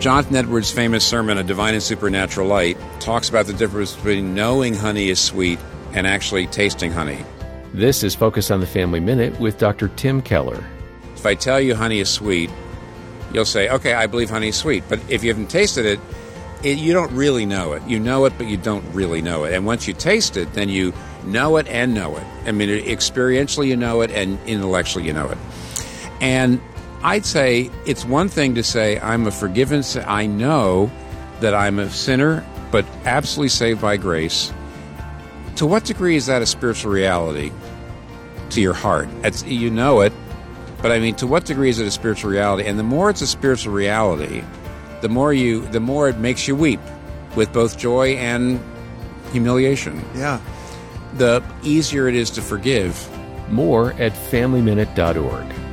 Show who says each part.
Speaker 1: Jonathan Edwards' famous sermon, A Divine and Supernatural Light, talks about the difference between knowing honey is sweet and actually tasting honey.
Speaker 2: This is Focus on the Family Minute with Dr. Tim Keller.
Speaker 1: If I tell you honey is sweet, you'll say, okay, I believe honey is sweet. But if you haven't tasted it, it, you don't really know it. You know it, but you don't really know it. And once you taste it, then you know it and know it. I mean, experientially you know it, and intellectually you know it. And I'd say it's one thing to say, I'm a forgiven, I know that I'm a sinner, but absolutely saved by grace. To what degree is that a spiritual reality to your heart? It's, you know it, but I mean, to what degree is it a spiritual reality? And the more it's a spiritual reality, the more you, the more it makes you weep with both joy and humiliation.
Speaker 3: Yeah.
Speaker 1: The easier it is to forgive.
Speaker 2: More at FamilyMinute.org.